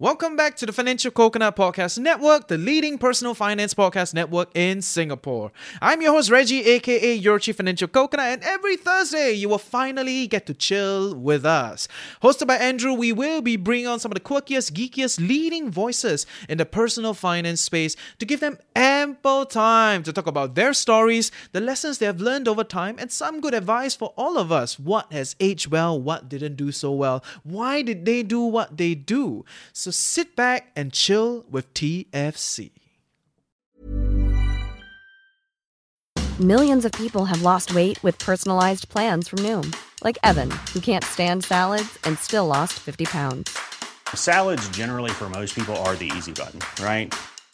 Welcome back to the Financial Coconut Podcast Network, the leading personal finance podcast network in Singapore. I'm your host, Reggie, aka your Chief Financial Coconut, and every Thursday you will finally get to chill with us. Hosted by Andrew, we will be bringing on some of the quirkiest, geekiest, leading voices in the personal finance space to give them ample time to talk about their stories, the lessons they have learned over time, and some good advice for all of us. What has aged well, what didn't do so well, why did they do what they do? So sit back and chill with TFC. Millions of people have lost weight with personalized plans from Noom, like Evan, who can't stand salads and still lost 50 pounds. Salads, generally, for most people, are the easy button, right?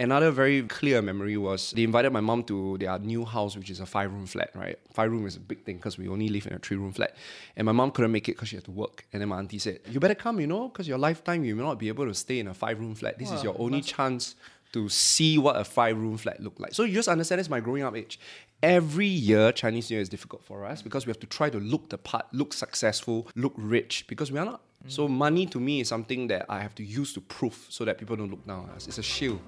Another very clear memory was they invited my mom to their new house, which is a five room flat, right? Five room is a big thing because we only live in a three room flat. And my mom couldn't make it because she had to work. And then my auntie said, You better come, you know, because your lifetime you may not be able to stay in a five room flat. This is your only chance to see what a five room flat look like. So you just understand this my growing up age. Every year, Chinese New Year is difficult for us because we have to try to look the part, look successful, look rich, because we are not. So money to me is something that I have to use to prove so that people don't look down on us. It's a shield.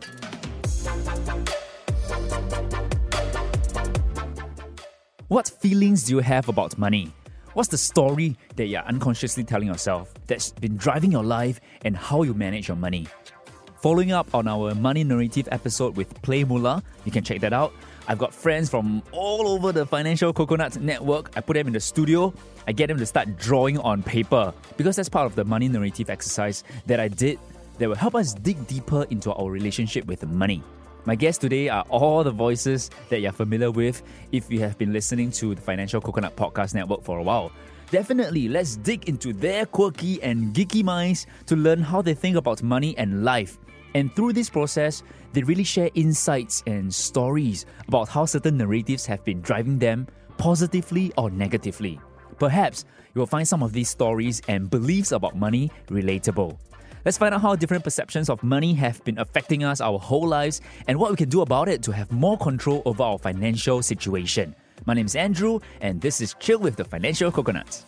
What feelings do you have about money? What's the story that you're unconsciously telling yourself that's been driving your life and how you manage your money? Following up on our money narrative episode with PlayMoolah, you can check that out. I've got friends from all over the Financial Coconut Network. I put them in the studio. I get them to start drawing on paper because that's part of the money narrative exercise that I did that will help us dig deeper into our relationship with money. My guests today are all the voices that you're familiar with if you have been listening to the Financial Coconut Podcast Network for a while. Definitely, let's dig into their quirky and geeky minds to learn how they think about money and life. And through this process, they really share insights and stories about how certain narratives have been driving them positively or negatively. Perhaps you will find some of these stories and beliefs about money relatable. Let's find out how different perceptions of money have been affecting us our whole lives and what we can do about it to have more control over our financial situation. My name is Andrew, and this is Chill with the Financial Coconuts.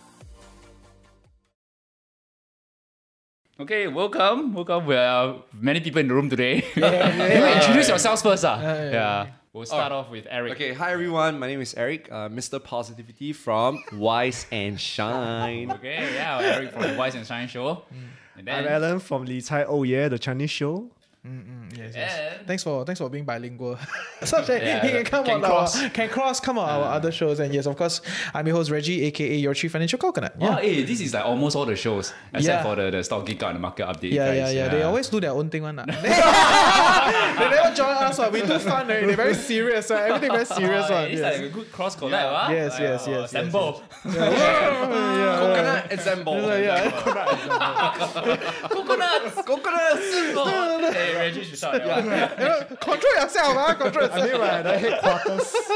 Okay, welcome. Welcome. We are many people in the room today. Yeah, introduce yourselves first. Uh. Yeah, We'll start off with Eric. Okay, hi everyone. My name is Eric, uh, Mr. Positivity from Wise and Shine. Okay, yeah, Eric from the Wise and Shine Show. And then, I'm Alan from Li Cai Oh Yeah, the Chinese show. Yes, yes. And- Thanks for thanks for being bilingual. Such that Yeah, he can come can on cross. our can cross come on our other shows and yes, of course, I'm your host Reggie, aka your Chief Financial Coconut. Oh, Yeah. hey, this is like almost all the shows except Yeah. for the, the stock geek out and the market update. Yeah, guys. yeah, yeah, They always do their own thing, one. lah. they never join us. Uh. We do fun. eh. They're very serious. Uh. Everything very serious. Oh, one. it's Yes. like a good cross collab, huh? Yes, Like, yes, uh, yes, yes, Sample. Coconut ensemble. yeah. Coconuts! Coconuts! Hey, Reggie should start. Yeah. Control yourself, huh? Control yourself. I mean, we're at the headquarters.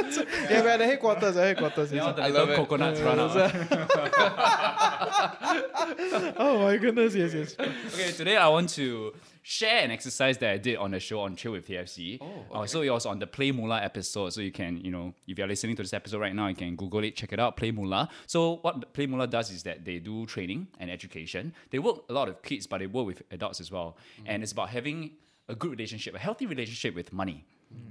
yeah, we're at the headquarters. The headquarters. You know, the little coconuts run out. oh my goodness, yes, yes. Okay, today I want to share an exercise that I did on the show on Chill with TFC. Oh, uh, so it was on the PlayMoolah episode. So you can, you know, if you're listening to this episode right now, you can Google it, check it out, PlayMoolah. So what PlayMoolah does is that they do training and education. They work a lot of kids, but they work with adults as well. Mm. And it's about having a good relationship, a healthy relationship with money.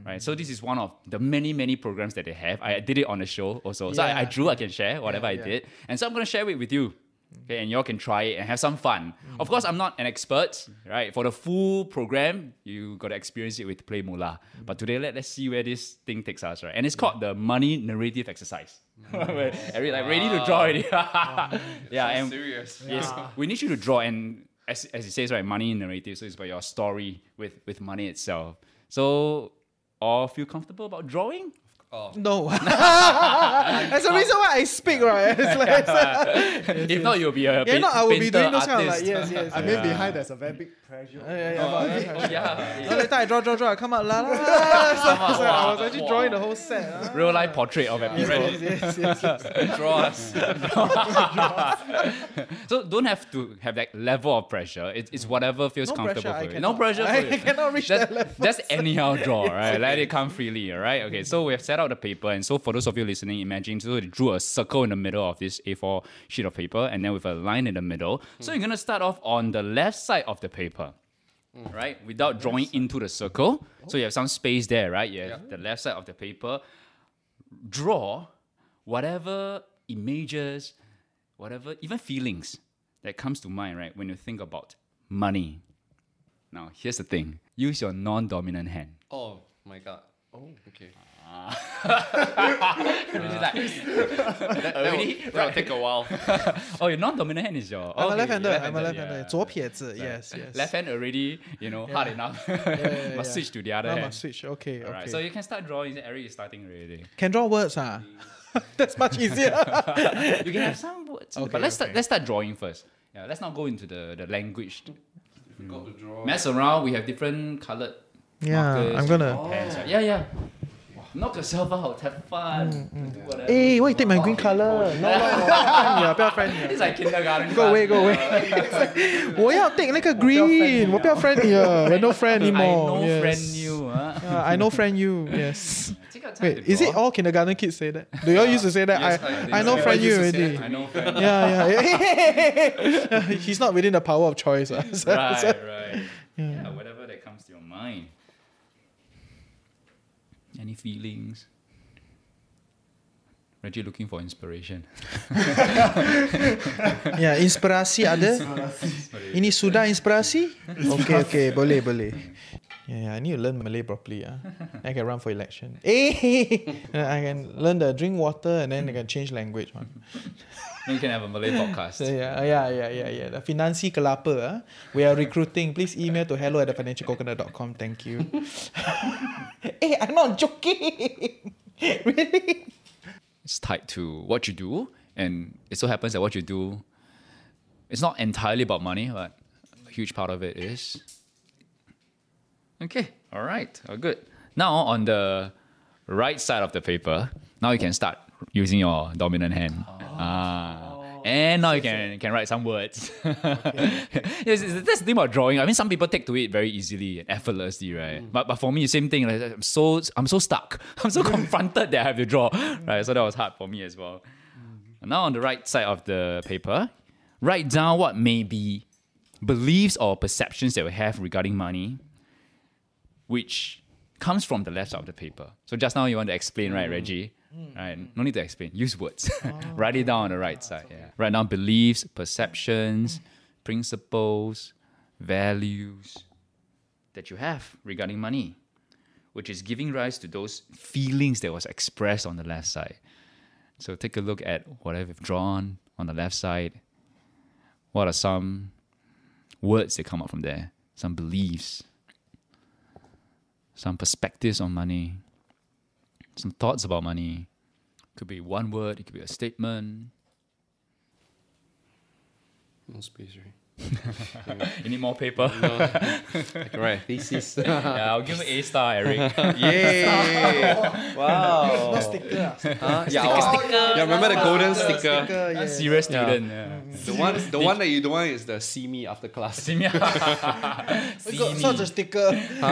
Right, so this is one of the many, many programs that they have. I did it on the show also. So I, I drew, I can share whatever I yeah. did. And so I'm going to share it with you. Okay, and y'all can try it and have some fun. Mm. Of course, I'm not an expert, right? For the full program, you got to experience it with PlayMoolah. Mm. But today, let, let's see where this thing takes us, right? And it's called the money narrative exercise. Mm. Where Every like ready to draw already. yeah, and serious. yes, we need you to draw. And as, as it says, right, money in narrative. So it's about your story with with money itself. So, all feel comfortable about drawing? Oh. No. That's the reason why I speak, right? It's like, if not, you'll be a yeah, no, I will be painter, doing those kind of like, artist. yes, yes. I yes. mean, behind there's a very big pressure. Yeah, yeah, but- oh, oh, yeah. So later I draw, draw, draw, I come out la la. la. So, so I was actually drawing the whole set. huh? Real life portrait of a people. Yes, yes, yes. Draw us. So don't have to have that level of pressure. It, it's whatever feels No comfortable pressure, I for you. No cannot. pressure for I you. cannot reach just, that level. Just anyhow draw, right? Let it come freely, all right? Okay, so we have set out the paper, and so for those of you listening, imagine so they drew a circle in the middle of this A4 sheet of paper, and then with a line in the middle. So you're gonna start off on the left side of the paper. Right, without drawing into the circle, so you have some space there, right? You have the left side of the paper. Draw whatever images, whatever, even feelings that comes to mind, right? When you think about money. Now, here's the thing. Use your non-dominant hand. Oh my god. Oh, okay. Already? That'll take a while. Oh, your non-dominant hand is your. I'm a okay, left-hander. your I'm a left-hander, left-hander. yeah. 左撇子. Yes, yes. Left hand already, you know, hard enough. yeah, must yeah. switch to the other Now hand. must switch. Okay, okay. Alright, so you can start drawing. Eric is starting already. Can draw words, ah? That's much easier. You can have some words, Okay, but let's start. okay. Let's start drawing first. Yeah, let's not go into the, the language. Got to draw. Mess around. We have different colored yeah, markers. I'm gonna. pens, right? Yeah, yeah. Knock yourself out. Have fun. Mm, Do whatever. Hey, why you take my green color? No, no, no. 不要 friend 你啊，不要 friend 你啊。 It's like kindergarten. Go away, class. go away. 我要 take 那个 green，我不要 friend 你了。I no friend I anymore. know yes. friend you. Huh? Uh, I no friend you. Yes. Take your time Wait, to is it draw. all kindergarten kids say that? Do you all used to say that? Yes, I I think I know so. friend I you used to say already. that. I know friend. Yeah, yeah. He's not within the power of choice. ah. So- right, so- right. Yeah, whatever that comes to your mind. Any feelings? Reggie looking for inspiration. Ya, inspirasi ada? Ini sudah inspirasi? Okay, okay, boleh, boleh. Yeah, yeah, I need to learn Malay properly. Ah, I can run for election. Eh, I can learn the drink water and then I can change language. One. Then you can have a Malay podcast. Yeah, yeah, yeah, yeah, yeah. The Finansi Kelapa. Ah, we are recruiting. Please email to hello at thefinancialcoconut.com. Thank you. hey, I'm not joking. really? It's tied to what you do, and it so happens that what you do, it's not entirely about money, but a huge part of it is. Okay, all right, all good. Now on the right side of the paper, now you can start using your dominant hand. Ah. Oh, and now you can can write some words. yes, it's- that's the thing about drawing. I mean, some people take to it very easily and effortlessly, right? Mm. But but for me, the same thing. Like, I'm so I'm so stuck. I'm so confronted that I have to draw, mm. right? So that was hard for me as well. Mm-hmm. Now on the right side of the paper, write down what may be beliefs or perceptions that we have regarding money, which comes from the left side of the paper. So just now you want to explain, right, mm. Reggie? Mm. Right. No need to explain. Use words. Write it down on the right ah, side. Yeah. Write down beliefs, perceptions, principles, values that you have regarding money, which is giving rise to those feelings that was expressed on the left side. So take a look at what I've drawn on the left side. What are some words that come up from there? Some beliefs, some perspectives on money, some thoughts about money. Could be one word, it could be a statement. No space, right? You need more paper? Like, right, thesis. yeah, I'll give it A star, Eric. Yay! wow. No sticker. Huh? Yeah, oh, yeah, remember the golden sticker? Sticker, yeah. Serious student. Yeah. The one, the one that you don't want is the see me after class. See me. We got such a sticker.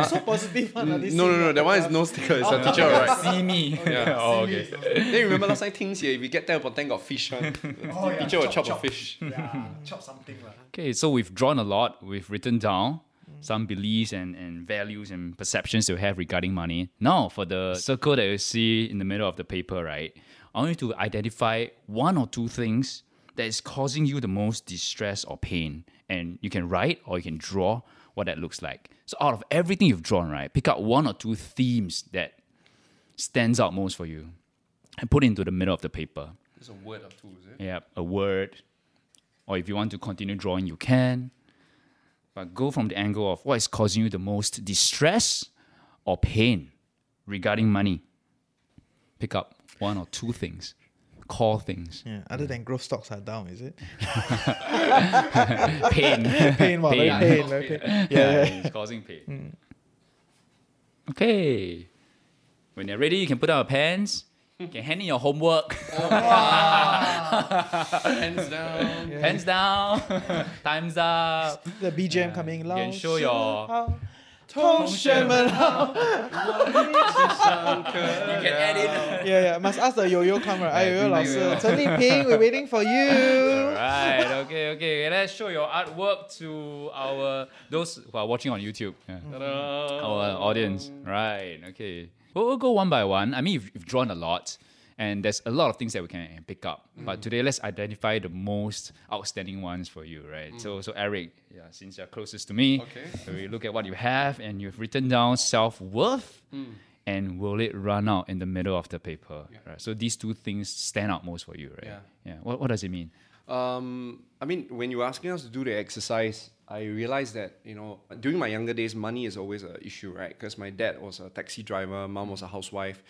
So positive one. this No, no, no. That one is no sticker. It's a teacher, will write. See me. Yeah. oh, okay. Then you remember last time things here, if you get 10 upon 10 got fish one. Oh, yeah, Teacher will chop, chop a fish. Yeah, chop something lah. Okay, so we've drawn a lot. We've written down some beliefs and, and values and perceptions you have regarding money. Now, for the circle that you see in the middle of the paper, right? I want you to identify one or two things that is causing you the most distress or pain. And you can write or you can draw what that looks like. So out of everything you've drawn, right, pick out one or two themes that stands out most for you and put it into the middle of the paper. There's a word or two, is it? Yeah, a word. Or if you want to continue drawing, you can. But go from the angle of what is causing you the most distress or pain regarding money. pick up one or two things, core things. Yeah, other than growth stocks are down, is it? Pain. Pain, pain, very pain. Yeah, yeah. it's causing pain. Hmm. Okay. When you're ready, you can put on your pants. You can hand in your homework. Hands down. Hands down. Time's up. The BGM coming You loud. can show your. 同学们好 You can add in. Yeah, yeah. Must ask the yo-yo come right. 哎，yo yo 老师，陈丽萍，we're waiting for you. Right. Okay. Okay. Let's show your artwork to our those who are watching on YouTube. Yeah. Our audience. Right. Okay. We'll, we'll go one by one. I mean, you've, you've drawn a lot, and there's a lot of things that we can uh, pick up. But mm. today, let's identify the most outstanding ones for you. Right. Mm. So, so Eric, yeah, since you're closest to me, Okay. so we look at what you have, and you've written down self worth. Mm. And will it run out in the middle of the paper? Right. So these two things stand out most for you, right? Yeah. Yeah. What, what does it mean? Um, I mean, when you're asking us to do the exercise, I realized that you know during my younger days, money is always an issue, right? Because my dad was a taxi driver, mom was a housewife,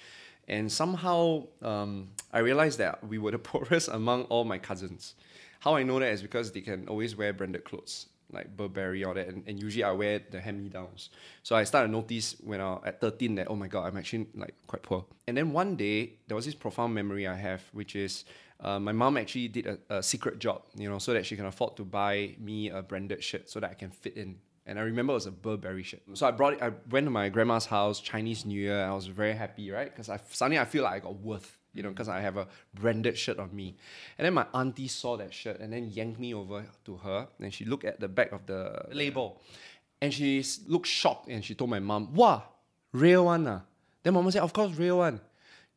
and somehow um, I realized that we were the poorest among all my cousins. How I know that is because they can always wear branded clothes like Burberry or that, and, and usually I wear the hand downs. So I started to notice when I at 13 that oh my god, I'm actually like quite poor. And then one day there was this profound memory I have, which is uh, my mom actually did a, a secret job, you know, so that she can afford to buy me a branded shirt so that I can fit in. And I remember it was a Burberry shirt. So I brought it, I went to my grandma's house, Chinese New Year. I was very happy, right? Because I suddenly I feel like I got worth, you know, because I have a branded shirt on me. And then my auntie saw that shirt and then yanked me over to her. And she looked at the back of the label. And she looked shocked and she told my mom, Wow, real one. Ah. Then mama said, Of course, real one.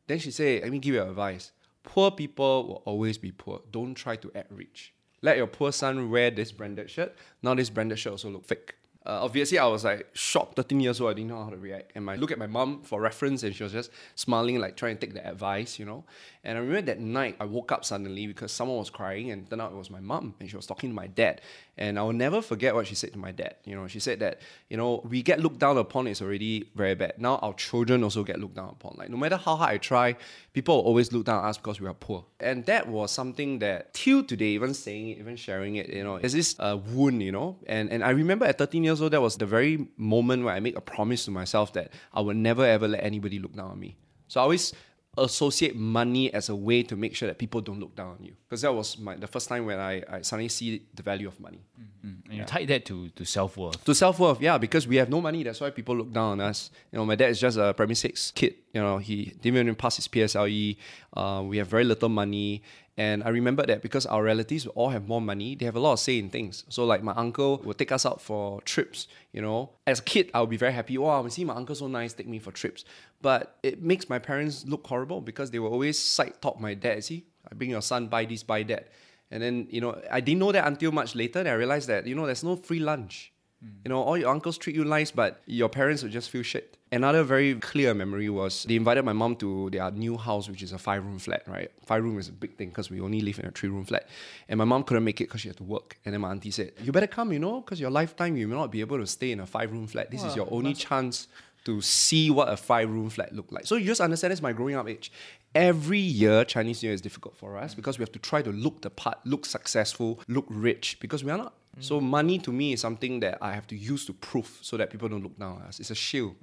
Then she said, Let me give you advice. Poor people will always be poor. Don't try to act rich. Let your poor son wear this branded shirt. Now this branded shirt also look fake. Uh, obviously, I was like shocked, 13 years old. I didn't know how to react. And I look at my mom for reference, and she was just smiling, like trying to take the advice, you know. And I remember that night, I woke up suddenly because someone was crying, and turned out it was my mom, and she was talking to my dad. And I will never forget what she said to my dad. You know, she said that, you know, we get looked down upon is already very bad. Now our children also get looked down upon. Like, no matter how hard I try, people always look down on us because we are poor. And that was something that, till today, even saying it, even sharing it, you know, is this uh, wound, you know. And and I remember at 13 years old, that was the very moment where I make a promise to myself that I would never ever let anybody look down on me. So I always associate money as a way to make sure that people don't look down on you. Because that was my the first time when I, I suddenly see the value of money. And you tie that to, to self worth. To self worth, yeah, because we have no money, that's why people look down on us. You know, my dad is just a primary six kid. You know, he didn't even pass his PSLE. Uh, we have very little money. And I remember that because our relatives all have more money, they have a lot of say in things. So like my uncle would take us out for trips, you know. As a kid, I would be very happy. Wow, I see my uncle so nice, take me for trips. But it makes my parents look horrible because they will always side talk my dad. See, I bring your son, buy this, buy that. And then, you know, I didn't know that until much later. I realized that, you know, there's no free lunch. Mm. You know, all your uncles treat you nice, but your parents would just feel shit. Another very clear memory was they invited my mom to their new house, which is a five room flat, right? Five room is a big thing because we only live in a three room flat. And my mom couldn't make it because she had to work. And then my auntie said, You better come, you know, because your lifetime you may not be able to stay in a five room flat. This is your only chance to see what a five room flat look like. So you just understand this my growing up age. Every year, Chinese New Year is difficult for us mm. because we have to try to look the part, look successful, look rich because we are not. So money to me is something that I have to use to prove so that people don't look down on us. It's a shield.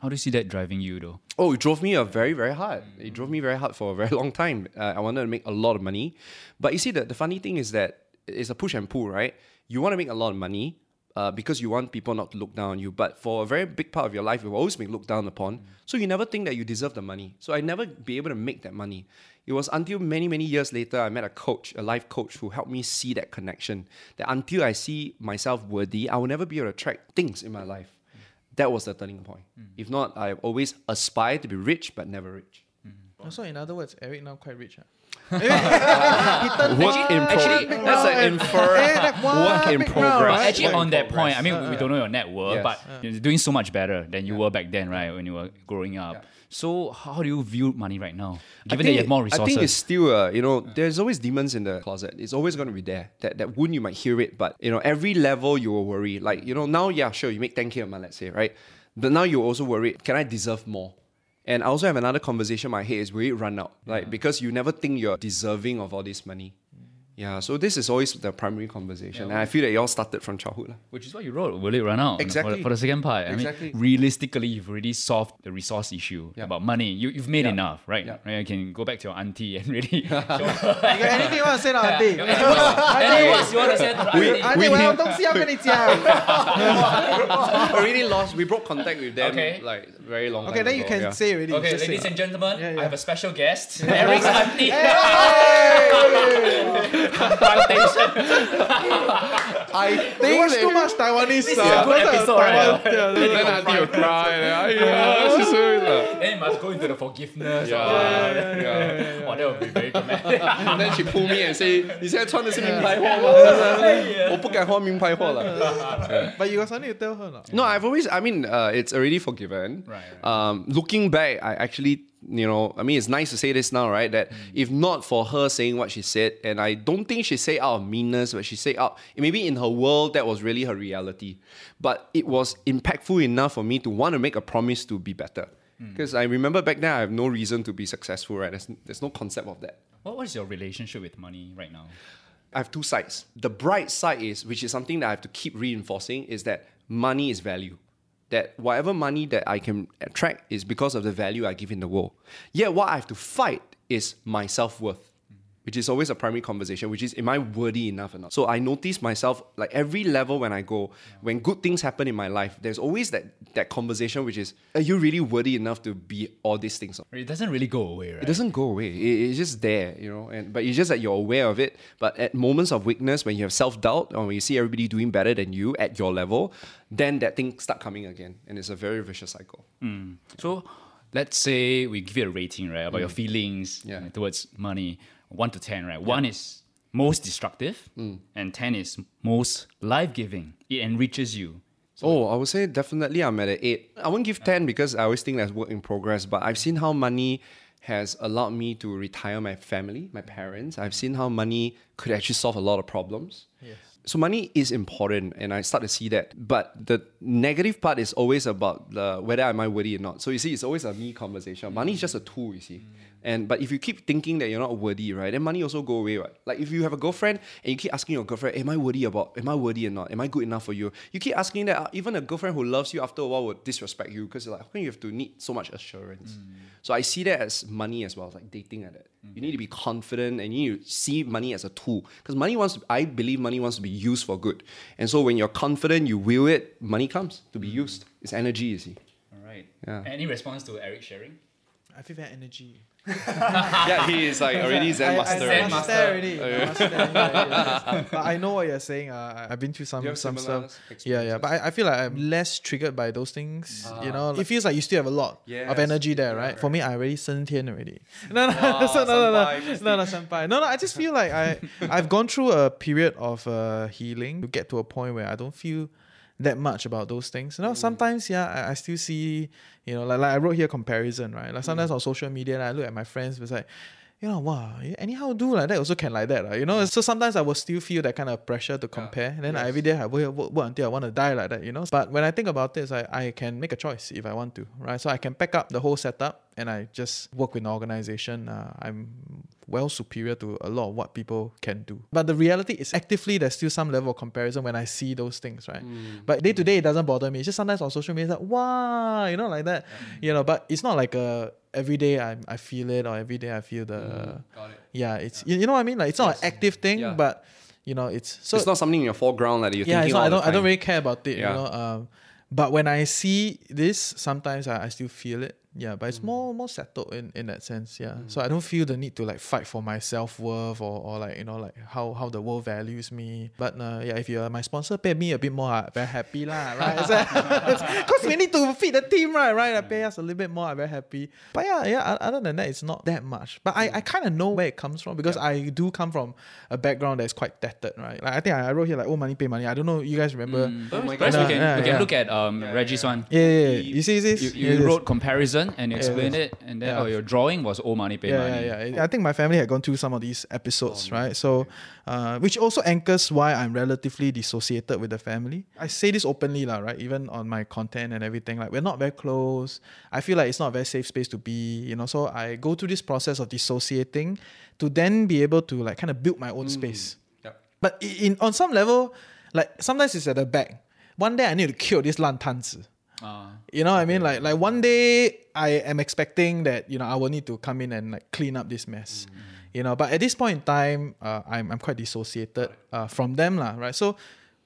How do you see that driving you though? Oh, it drove me a very, very hard. It drove me very hard for a very long time. Uh, I wanted to make a lot of money. But you see, the, the funny thing is that it's a push and pull, right? You want to make a lot of money uh, because you want people not to look down on you. But for a very big part of your life, you've always been looked down upon. So you never think that you deserve the money. So I never be able to make that money. It was until many, many years later, I met a coach, a life coach, who helped me see that connection. That until I see myself worthy, I will never be able to attract things in my life. That was the turning point. If not, I've always aspired to be rich, but never rich. Also, in other words, Eric now quite rich. ah. Work in progress. That's an infer. work in progress. Actually, on that point, I mean, we, we don't know your net worth, Yes. but you're doing so much better than you were back then, right? When you were growing up. So, how do you view money right now? Given that you have more resources. I think it's still, uh, you know, there's always demons in the closet. It's always going to be there. That that wound, you might hear it, but, you know, every level you will worry. Like, you know, now, yeah, sure, you make 10K a month, let's say, right? But now you also worry, can I deserve more? And I also have another conversation in my head is will it run out? Like because you never think you're deserving of all this money. Yeah, so this is always the primary conversation. And I feel that you all started from childhood. lah. Which is what you wrote. Will it run out? For the- Exactly. For the, second part. I Exactly. mean, realistically, you've already solved the resource issue Yeah. about money. You, you've made Yeah. enough, right? Yeah. right? You can go back to your auntie and really show You got anything you want to say, now, auntie? Any words you want to say to the auntie? 阿弟，我有东西要跟你讲。 already lost. We broke contact with them Okay. like very long Okay, time then you ago, can yeah. say already. Okay, just say. ladies and gentlemen, Yeah, yeah. I have a special guest, Eric's auntie. I They think watch that- too much Taiwanese. This is uh, a good those are episode, Taiwan- right? yeah, Then auntie will cry. Yeah, she's so like- then you must go into the forgiveness. Yeah, or- yeah. Oh, that would be very dramatic. And then she pull me and say, 你现在穿的是名牌货吗？我不敢换名牌货了。 But you got something to tell her, no? No, I've always, I mean, uh, it's already forgiven. Right, Um, looking back, I actually, you know, I mean, it's nice to say this now, right? That mm. if not for her saying what she said, and I don't think she said out of meanness, but she said out, maybe in her world, that was really her reality. But it was impactful enough for me to want to make a promise to be better. Mm. Because I remember back then, I have no reason to be successful, right? There's, there's no concept of that. what, is your relationship with money right now? I have two sides. The bright side is, which is something that I have to keep reinforcing, is that money is value. That whatever money that I can attract is because of the value I give in the world. Yet what I have to fight is my self worth, which is always a primary conversation, which is am I worthy enough or not? So I notice myself like every level when I go, when good things happen in my life, there's always that that conversation which is, are you really worthy enough to be all these things? It doesn't really go away, right? It doesn't go away. It- it's just there, you know. And but it's just that you're aware of it. But at moments of weakness, when you have self doubt, or when you see everybody doing better than you at your level, then that thing start coming again, and it's a very vicious cycle. Hmm. So let's say we give you a rating, right, about your hmm. feelings Yeah. towards money, one to ten, right? One is most destructive, mm. and ten is most life giving. It enriches you. oh, I would say definitely I'm at an eight. I won't give ten because I always think that's work in progress. But I've seen how money has allowed me to retire my family, my parents. I've seen how money could actually solve a lot of problems. Yes. So money is important, and I start to see that. But the negative part is always about the whether am I worthy or not. So you see, it's always a me conversation. Money is just a tool, you see. And but if you keep thinking that you're not worthy, right, then money also go away, right? Like if you have a girlfriend and you keep asking your girlfriend, "Am I worthy about? Am I worthy or not? Am I good enough for you?" You keep asking that. uh, Even a girlfriend who loves you after a while will disrespect you because like, how can you have to need so much assurance? Mm. So I see that as money as well, like dating at that. You mm. need to be confident and you need to see money as a tool because money wants. To, I believe money wants to be used for good. And so when you're confident, you will it. Money comes to be mm. used. It's energy, you see. All right. Yeah. Any response to Eric sharing? I feel that energy. Yeah, he is like already Zen I, master. I, Zen master. master already. I master, yeah, yeah, yeah. But I know what you're saying. Uh, I- I've been through some some similar stuff. Yeah, yeah. But I, I feel like I'm less triggered by those things. you know, it feels like you still have a lot of energy there, right? For me, I already 升天 already. No, no, so, no, no, no, senpai, no, no, senpai. No, no. I just feel like I I've gone through a period of uh, healing to get to a point where I don't feel that much about those things. You know, mm. sometimes yeah, I, I still see, you know, like, like I wrote here comparison, right? Like sometimes mm. on social media, and I look at my friends, it's like, you know, wow, anyhow do like that also can like that, you know. So sometimes I will still feel that kind of pressure to compare, and then I, every day I work, work, work until I want to die like that, you know. But when I think about this, I, I can make a choice if I want to, right? So I can pack up the whole setup and I just work with an organization. Uh, I'm well superior to a lot of what people can do. But the reality is actively there's still some level of comparison when I see those things, right? But day to day it doesn't bother me. It's just sometimes on social media it's like, wow, you know, like that. You know, but it's not like a every day I, I feel it or every day I feel the Got it. yeah, it's you, you know what I mean? Like it's not an active thing, Yeah. but you know, it's so it's not something in your foreground that you're yeah, thinking it's not, I don't I don't really care about it, Yeah. you know. Um, but when I see this, sometimes I, I still feel it. Yeah, but Mm. it's more more settled in, in that sense. Yeah. So I don't feel the need to like fight for my self worth or, or like you know like how, how the world values me. But uh, yeah, if you're my sponsor, pay me a bit more. I'm very happy lah, right? Because we need to feed the team, right? Right? I pay us a little bit more. I'm very happy. But yeah, yeah. o- Other than that, it's not that much. But I, I kind of know where it comes from because I do come from a background that's quite tattered, right? Like I think I, I wrote here like oh money pay money. I don't know. You guys remember? Perhaps God. we can, Yeah, we can yeah. look at um, Reggie's one. Yeah, yeah, yeah. You see this? You, Here you it is. wrote comparison. And you explained it, and then Yeah. oh, your drawing was old money, pay yeah, money. yeah, yeah. I think my family had gone through some of these episodes, right? So, uh, which also anchors why I'm relatively dissociated with the family. I say this openly, lah, right? Even on my content and everything, like we're not very close. I feel like it's not a very safe space to be, you know. So I go through this process of dissociating to then be able to like kind of build my own space. Yep. But in on some level, like sometimes it's at the back. One day I need to kill this 烂摊子. Ah. You know what I mean? Like like one day I am expecting that you know I will need to come in and like clean up this mess. You know, but at this point in time, uh, I'm I'm quite dissociated uh, from them lah, right? So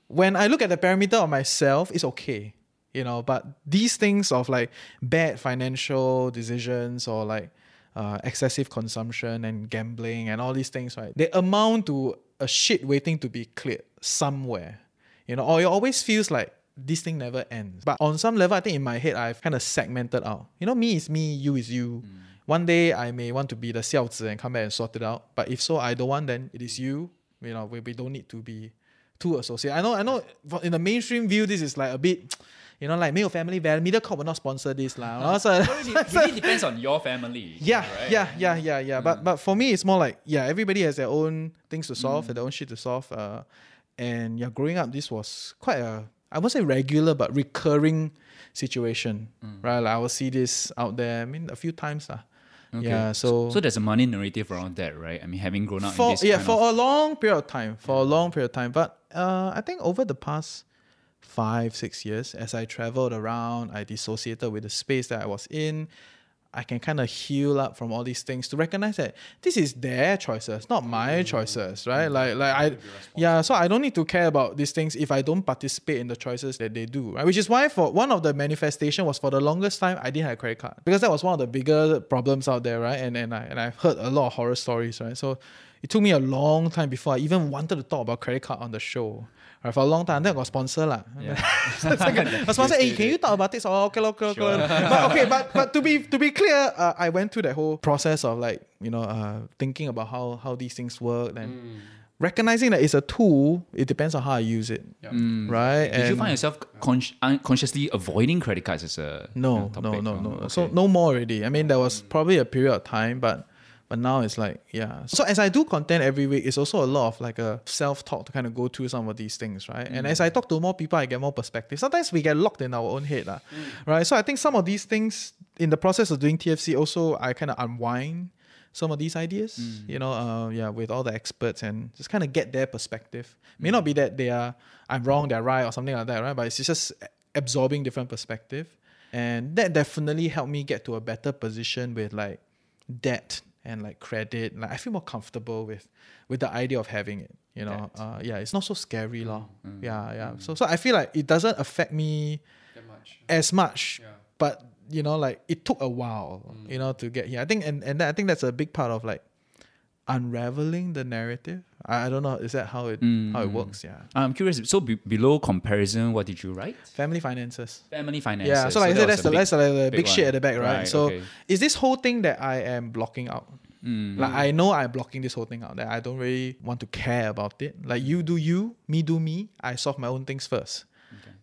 when I look at the parameter of myself, it's okay. You know, but these things of like bad financial decisions or like uh, excessive consumption and gambling and all these things, right? They amount to a shit waiting to be cleared somewhere. You know, or it always feels like this thing never ends. But on some level, I think in my head, I've kind of segmented out. You know, me is me, you is you. Mm. One day I may want to be the xiaozi and come back and sort it out. But if so, I don't want, then it is you. You know, we, we don't need to be too associated. I know, I know in the mainstream view, this is like a bit you know, like 没有 family value, Mediacorp will not sponsor this lah. So it really depends on your family. Yeah, right? yeah, yeah, yeah, yeah. Mm. But but for me, it's more like yeah, everybody has their own things to solve, mm. their own shit to solve. Uh, and yeah, growing up, this was quite a I won't say regular, but recurring situation, right? Like I will see this out there. I mean, a few times, lah. Okay. Yeah, so so there's a money narrative around that, right? I mean, having grown up in for this yeah for a long period of time for a long period of time but uh, i think over the past five six years as i traveled around i dissociated with the space that i was in i can kind of heal up from all these things to recognize that this is their choices not my choices right? Like like i yeah so i don't need to care about these things if i don't participate in the choices that they do right? Which is why for one of the manifestation was for the longest time i didn't have a credit card. Because that was one of the bigger problems out there right? And and i and i've heard a lot of horror stories right? So it took me a long time before I even wanted to talk about credit card on the show. Right, for a long time, then I got sponsor lah. a sponsor, hey, can you talk about this? Oh, okay, okay, okay. But okay, but but to be to be clear, uh, I went through that whole process of like you know uh, thinking about how how these things work and recognizing that it's a tool. It depends on how I use it, right? Did you find yourself con- unconsciously avoiding credit cards as a no, no, topic? no, Oh, no. okay. So no more already. I mean, there was probably a period of time, but but now it's like yeah. So as I do content every week, it's also a lot of like a self talk to kind of go through some of these things, right? And as I mm. talk to more people, I get more perspective. Sometimes we get locked in our own head, lah, mm. right? So I think some of these things in the process of doing TFC, also I kind of unwind some of these ideas, mm. you know, uh, yeah, with all the experts and just kind of get their perspective. May not be that they are I'm wrong, they're right, or something like that, right? But it's just absorbing different perspective, and that definitely helped me get to a better position with like debt and like credit. Like I feel more comfortable with with the idea of having it. You know, uh, yeah, it's not so scary, lor. Mm. Yeah, yeah. Mm. So so I feel like it doesn't affect me That much. as much. Yeah. But you know, like it took a while, mm. you know, to get here. I think and, and that, I think that's a big part of like unraveling the narrative. I, I don't know, is that how it how it works? Yeah. I'm curious. So be- below comparison, what did you write? Family finances. Family finances. Yeah, so like I said, that's the, a big- that's the, big, big shit at the back, right? Right, so okay. is this whole thing that I am blocking out? Like I know I'm blocking this whole thing out. That I don't really want to care about it. Like you do you, me do me. I solve my own things first.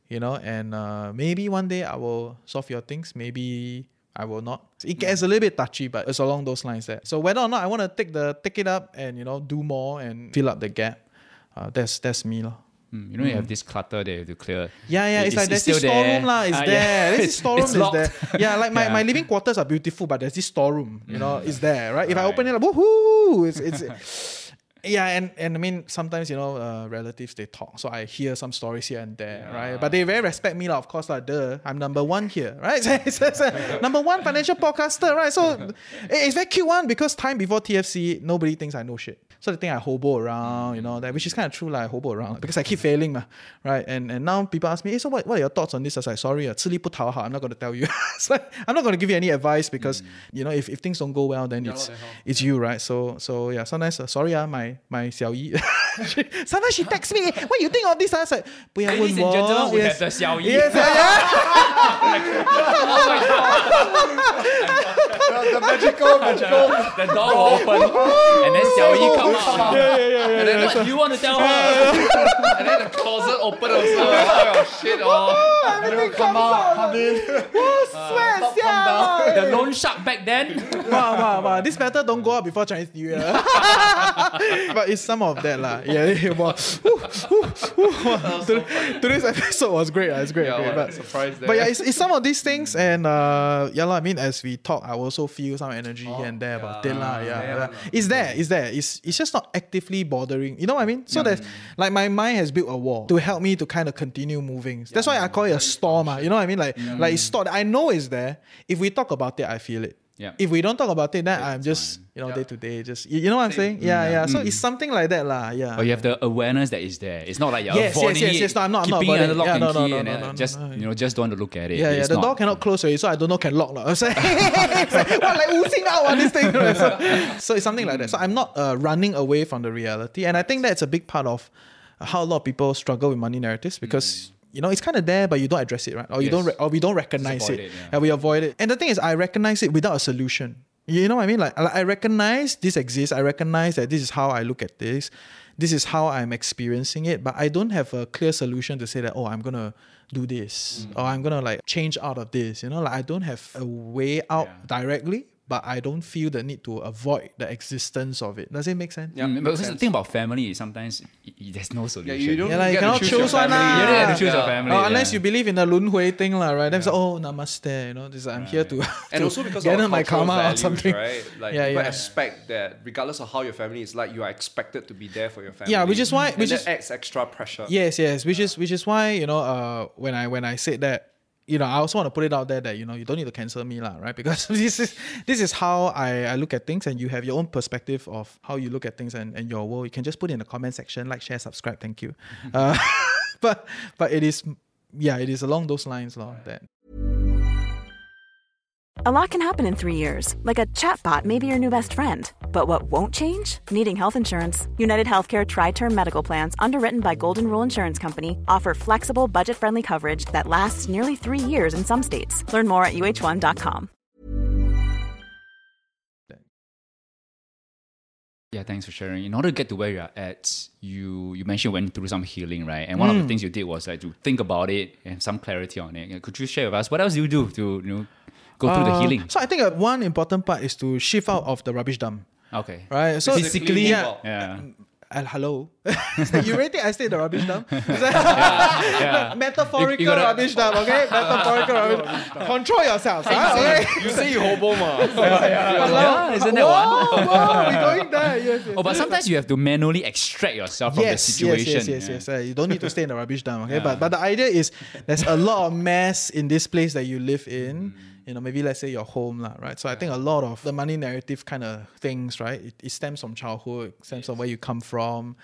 You know, and uh, maybe one day I will solve your things. Maybe I will not. It gets a little bit touchy, but it's along those lines there. So whether or not I want to take the take it up and you know do more and fill up the gap, uh, that's that's me lah. Mm, you know, you have this clutter that you have to clear. Yeah, yeah, It- it's, like there's this still there. storeroom lah, it's Ah, there. yeah. There's this storeroom is there. Yeah, like my, Yeah. my living quarters are beautiful, but there's this storeroom, you know, it's there, right? If I open it up, woohoo! It's it's yeah, and, and I mean sometimes you know uh, relatives they talk, so I hear some stories here and there, yeah. right? But they very respect me, lah. Of course, lah. Duh, I'm number one here, right? Uh, number one financial podcaster, right? So it's very cute one because time before TFC, nobody thinks I know shit. So they think I hobo around, you know that, which is kind of true, like I hobo around like, because I keep failing, ma, right? And and now people ask me, hey, so what, what are your thoughts on this? I was like, sorry, uh, I'm not going to tell you. like, I'm not going to give you any advice because mm. you know if, if things don't go well, then yeah, it's it's you, right? So so yeah, sometimes uh, sorry, uh, my my 小姨, she, sometimes she texts me, what you think of this? I was like, 不要问 Ladies and 我 gentlemen, we yes. have the 小姨. Yes, yeah, yeah. the magical, magical. the door will open, and then Xiao Yi come out. Yeah, yeah, yeah. And then what you want to tell her? and then the closet open also. oh shit! Oh. You come out, come in. Swear, Come down. The loan shark back then. wow, wow, wow. This matter don't go up before Chinese New Year. but it's some of that lah. Yeah, yeah. Wow. Wow. Today- Today's episode was great. ah. It's great. Yeah, great. well, But, but yeah, it's, it's some of these things, and uh, yeah, lah. I mean, as we talk, I also feel some energy here and there about it, lah. Yeah, yeah. It's there. It's there. It's it's just not actively bothering. You know what I mean? So there's like my mind has built a wall to help me to kind of continue moving. That's why I call it a storm. ah. You know what I mean? Like like it's stored. I know it's there. If we talk about it, I feel it. Yeah. If we don't talk about it, then I'm just you know day to day, just you, you know what I'm saying? Mm, yeah, yeah. So mm. it's something like that, lah. Yeah. But you have the awareness that is there. It's not like you're Yes, yes, avoiding yes, it, yes. No, I'm not- I'm not keeping it under avoiding it. lock Yeah, and no, no, key, no, and uh, no, then no, just no. you know just don't want to look at it. Yeah, yeah. It's The not. door cannot close already, so I don't know can lock. lah. I was like, what, like oozing out on this thing. right? So, so it's something like that. So I'm not uh, running away from the reality, and I think that's a big part of how a lot of people struggle with money narratives because. Mm. You know, it's kind of there, but you don't address it, right? Or you Mm. Yes. don't, re- or we don't recognize it, it, yeah. and we avoid it. And the thing is, I recognize it without a solution. You know what I mean? Like, like, I recognize this exists. I recognize that this is how I look at this. This is how I'm experiencing it. But I don't have a clear solution to say that, oh, I'm gonna do this or I'm gonna like change out of this. You know, like I don't have a way out directly, but I don't feel the need to avoid the existence of it. Does it make sense? Yeah, Mm, makes because the thing about family is sometimes y- y- there's no solution. Yeah, solution. you don't Yeah, like, you get to cannot choose, your choose one family. lah. You don't have to choose Yeah. your family. Oh, unless yeah. you believe in the lun hui thing, lah, right? Then it's like, oh, namaste, you know, this I'm here to, And to also because gather of my karma values, or something. right? Like Yeah, people yeah. expect that regardless of how your family is like, you are expected to be there for your family. Yeah, which is why- and which that is- adds extra pressure. Yes, yes, which is which is why you know uh when I when I said that you know I also want to put it out there that you know you don't need to cancel me lah, right? Because this is this is how I, I look at things, and you have your own perspective of how you look at things and, and your world. You can just put it in the comment section, like, share, subscribe. Thank you. Uh, but but it is yeah, it is along those lines, lor. That A lot can happen in three years, like a chatbot may be your new best friend. But what won't change? Needing health insurance. United Healthcare TriTerm Medical Plans, underwritten by Golden Rule Insurance Company, offer flexible, budget friendly coverage that lasts nearly three years in some states. Learn more at uh1.com. Yeah, thanks for sharing. In order to get to where you're at, you you mentioned you went through some healing, right? And one of the mm. things you did was like to think about it and have some clarity on it. Could you share with us what else do you do to you know go through the Uh, healing? So I think uh, one important part is to shift out of the rubbish dump. Okay. Right. So Physically, yeah. Yeah. Uh, hello. you really think I stay in the rubbish dump? Is that- yeah. Metaphorical You- you gotta- rubbish dump, okay? Metaphorical rubbish Control yourselves. huh? Okay? You say you hobo ma. Yeah, isn't that one? Whoa, whoa, we're going there. Yes, yes. Oh, but sometimes you have to manually extract yourself from the Yes, yes, situation. yes, yes, yeah. yes. Uh, you don't need to stay in the rubbish dump, okay? But but the idea is there's a lot of mess in this place that you live in. You know, maybe let's say your home, lah, right? So I think a lot of the money narrative kind of things, right? It, it stems from childhood, stems from where you come from.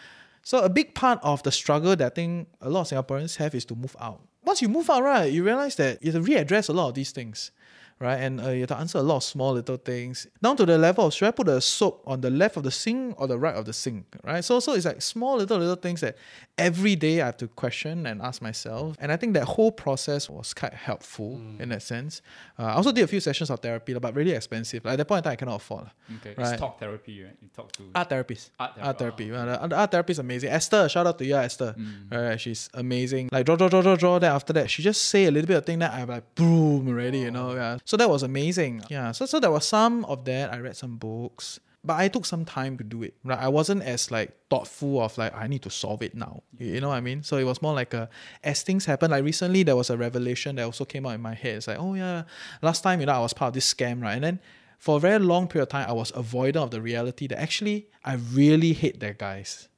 So a big part of the struggle that I think a lot of Singaporeans have is to move out. Once you move out, right, you realize that you have to readdress a lot of these things right? And uh, you have to answer a lot of small little things down to the level of should I put the soap on the left of the sink or the right of the sink, right? So so it's like small little little things that every day I have to question and ask myself. And I think that whole process was quite helpful in that sense. Uh, I also did a few sessions of therapy, but really expensive. Like, at that point in time, I cannot afford. Okay. Right. It's talk therapy, right? You talk to Art therapist. Art Art therapy, therapy. Well, the- the art therapy is amazing. Esther, shout out to you, Esther. Alright, she's amazing. Like draw, draw, draw, draw, draw. Then after that, she just say a little bit of thing that I'm like boom already, you know. Yeah. So that was amazing. Yeah. So so there was some of that. I read some books. But I took some time to do it. Right? I wasn't as like thoughtful of like I need to solve it now. You, know what I mean? So it was more like a as things happen. Like recently there was a revelation that also came out in my head. It's like, oh yeah, last time, you know, I was part of this scam, right? And then for a very long period of time, I was avoidant of the reality that actually I really hate that guys.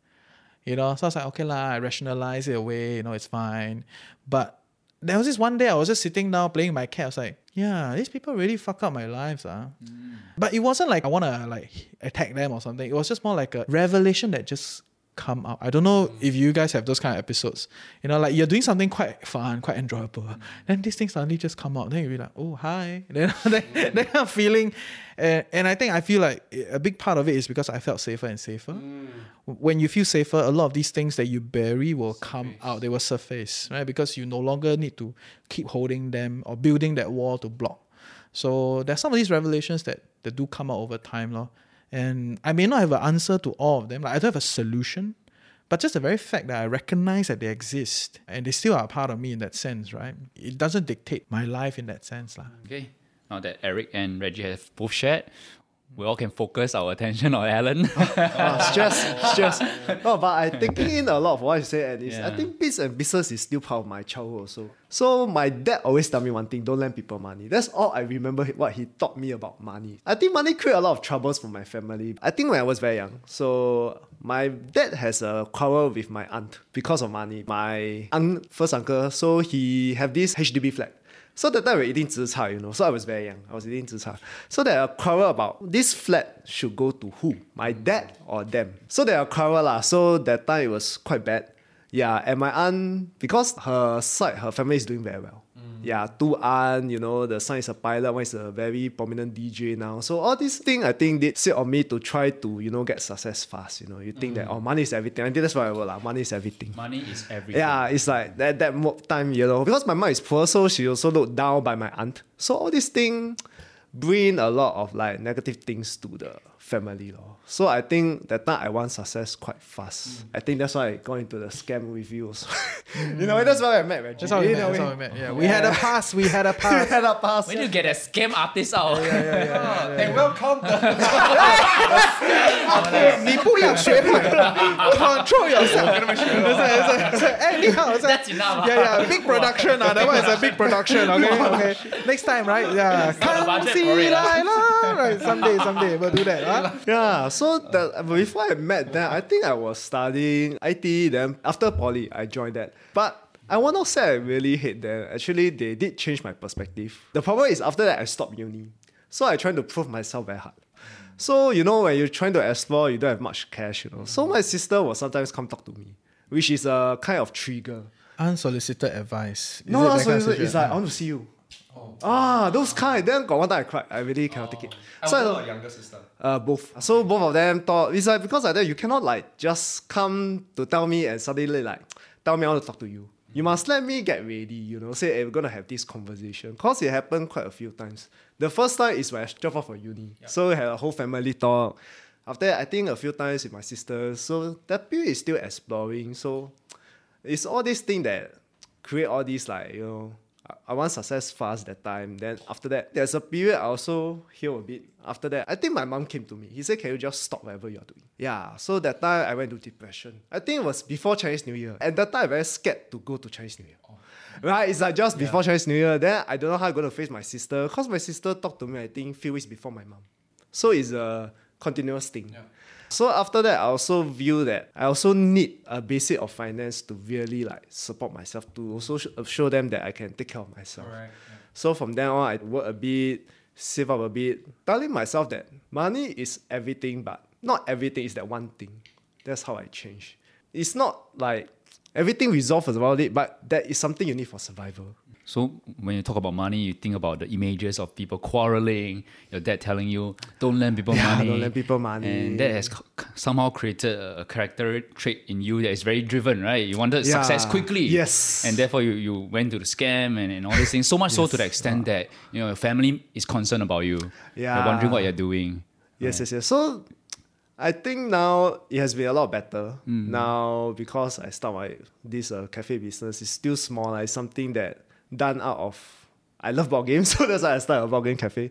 You know, so I was like, okay lah, I rationalize it away, you know, it's fine. But there was this one day I was just sitting down playing my cat. I was like, yeah, these people really fuck up my lives, ah. But it wasn't like I wanna like attack them or something. It was just more like a revelation that just come out. I don't know if you guys have those kind of episodes. You know, like you're doing something quite fun, quite enjoyable. Then these things suddenly just come out. Then you'll be like, oh, hi. Then that, that kind of feeling. And, and I think I feel like a big part of it is because I felt safer and safer. Mm. When you feel safer, a lot of these things that you bury will come out. They will surface, right? Because you no longer need to keep holding them or building that wall to block. So there's some of these revelations that, that do come out over time. Lor. And I may not have an answer to all of them. Like I don't have a solution. But just the very fact that I recognize that they exist and they still are a part of me in that sense, right? It doesn't dictate my life in that sense. lah. Okay. Now that Eric and Reggie have both shared, we all can focus our attention on Alan. Ah, stress, stress. No, but I taking in a lot of what you say, and it's, I think biz and business is still part of my childhood also. So my dad always tell me one thing: don't lend people money. That's all I remember. What he taught me about money. I think money create a lot of troubles for my family. I think when I was very young, so my dad has a quarrel with my aunt because of money. My aunt, first uncle, so he have this HDB flat. So that time we were eating zi you know. So I was very young. I was eating zi char. So there are quarrel about this flat should go to who? My dad or them? So there are quarrel lah. So that time it was quite bad. Yeah, and my aunt because her side, her family is doing very well. Yeah, two aunt, you know, the son is a pilot, one is a very prominent DJ now. So all these things I think did sit on me to try to, you know, get success fast. You know, you think that mm. oh money is everything. I think that's why I. Money is everything. Money is everything. Yeah, it's like that that time, you know, because my mom is poor, so she also looked down by my aunt. So all these things bring a lot of like negative things to the family. Lor. So I think that time I want success quite fast. Mm. I think that's why I got into the scam with you also. you know, that's why I met, right? That's how we, met, that's how we met. Yeah, we yeah. had a pass. We had a pass. we had a pass. When yeah. you get a scam artist out. Yeah, yeah, yeah. yeah, yeah, yeah. And welcome the, the Control yourself. That's enough. Yeah, yeah. Big production. Uh, that one is a big production. Okay, okay. Next time, right? Yeah. Come see la, la. Right, someday, someday. We'll do that. Yeah so the, before I met them, I think I was studying IT. Then after poly, I joined that. But I want to say I really hate them. Actually, they did change my perspective. The problem is after that, I stopped uni. So I trying to prove myself very hard. So you know when you're trying to explore, you don't have much cash. You know. So my sister will sometimes come talk to me, which is a kind of trigger. Unsolicited advice. Is no, it no, that so kind it's, like I want to see you. Ah, those kind. Then got one time I cried. I really cannot take it. So I- younger sister. uh, both. So both of them thought it's like because like that you cannot like just come to tell me and suddenly like tell me I want to talk to you. You must let me get ready, you know, say hey, we're gonna have this conversation. Cause it happened quite a few times. The first time is when I dropped off for uni. So we had a whole family talk. After that, I think a few times with my sister. So that period is still exploring. So it's all these things that create all these like you know I- I want success fast that time. Then after that, there's a period I also heal a bit. After that, I think my mom came to me. He said, "Can you just stop whatever you're doing?" Yeah. So that time I went to depression. I think it was before Chinese New Year, and that time I'm very scared to go to Chinese New Year. Oh. Right, it's like just before Chinese New Year. Then I don't know how I'm gonna face my sister, cause my sister talked to me. I think few weeks before my mom. So it's a continuous thing. So after that, I also view that I also need a basic of finance to really like support myself to also sh- uh, show them that I can take care of myself. So from then on, I work a bit, save up a bit, telling myself that money is everything, but not everything is that one thing. That's how I change. It's not like everything resolves around it, but that is something you need for survival. So when you talk about money, you think about the images of people quarreling, your dad telling you, don't lend people Yeah, money. don't lend people money. And that has somehow created a character trait in you that is very driven, right? You wanted success quickly. Yes. And therefore you, you went to the scam and, and all these things. So much so to the extent that, you know, your family is concerned about you. Yeah. They're wondering what you're doing. Yes, yes, yes. So I think now it has been a lot better. Now because I start my this uh, cafe business, it's still small. Like something that done out of I love board games, so that's why I started a board game cafe.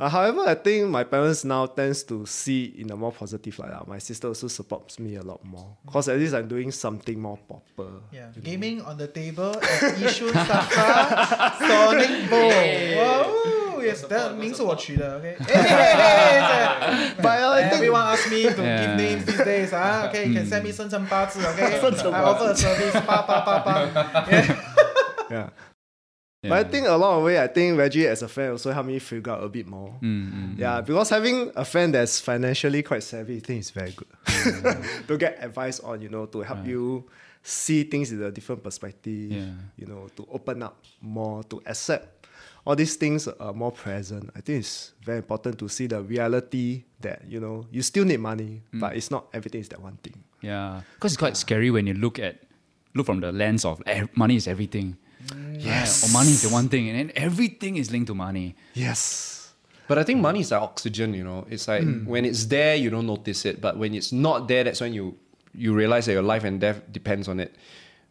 Uh, however, I think my parents now tends to see in a more positive light. lah. My sister also supports me a lot more because at least I'm doing something more proper. Yeah, gaming on the table at Yishun Safra Sonic Bowl. Wow, yes, that 名是我取的，OK。But I think- everyone ask me to Yeah. give names these days, ah. Okay, you can send me 生辰八字，OK。I offer a service，八八八八。Yeah. Yeah. But I think along the way, I think Reggie as a friend also helped me figure out a bit more. Mm, mm, mm. yeah, because having a friend that's financially quite savvy, I think is very good. to get advice on, you know, to help you see things in a different perspective, Yeah. you know, to open up more, to accept all these things are more present. I think it's very important to see the reality that, you know, you still need money, but it's not everything is that one thing. Yeah, because it's quite scary when you look at look from the lens of eh, money is everything. Yes, or money is the one thing, and then everything is linked to money. Yes. But I think money is like oxygen, you know. It's like hmm. when it's there, you don't notice it. But when it's not there, that's when you you realize that your life and death depends on it.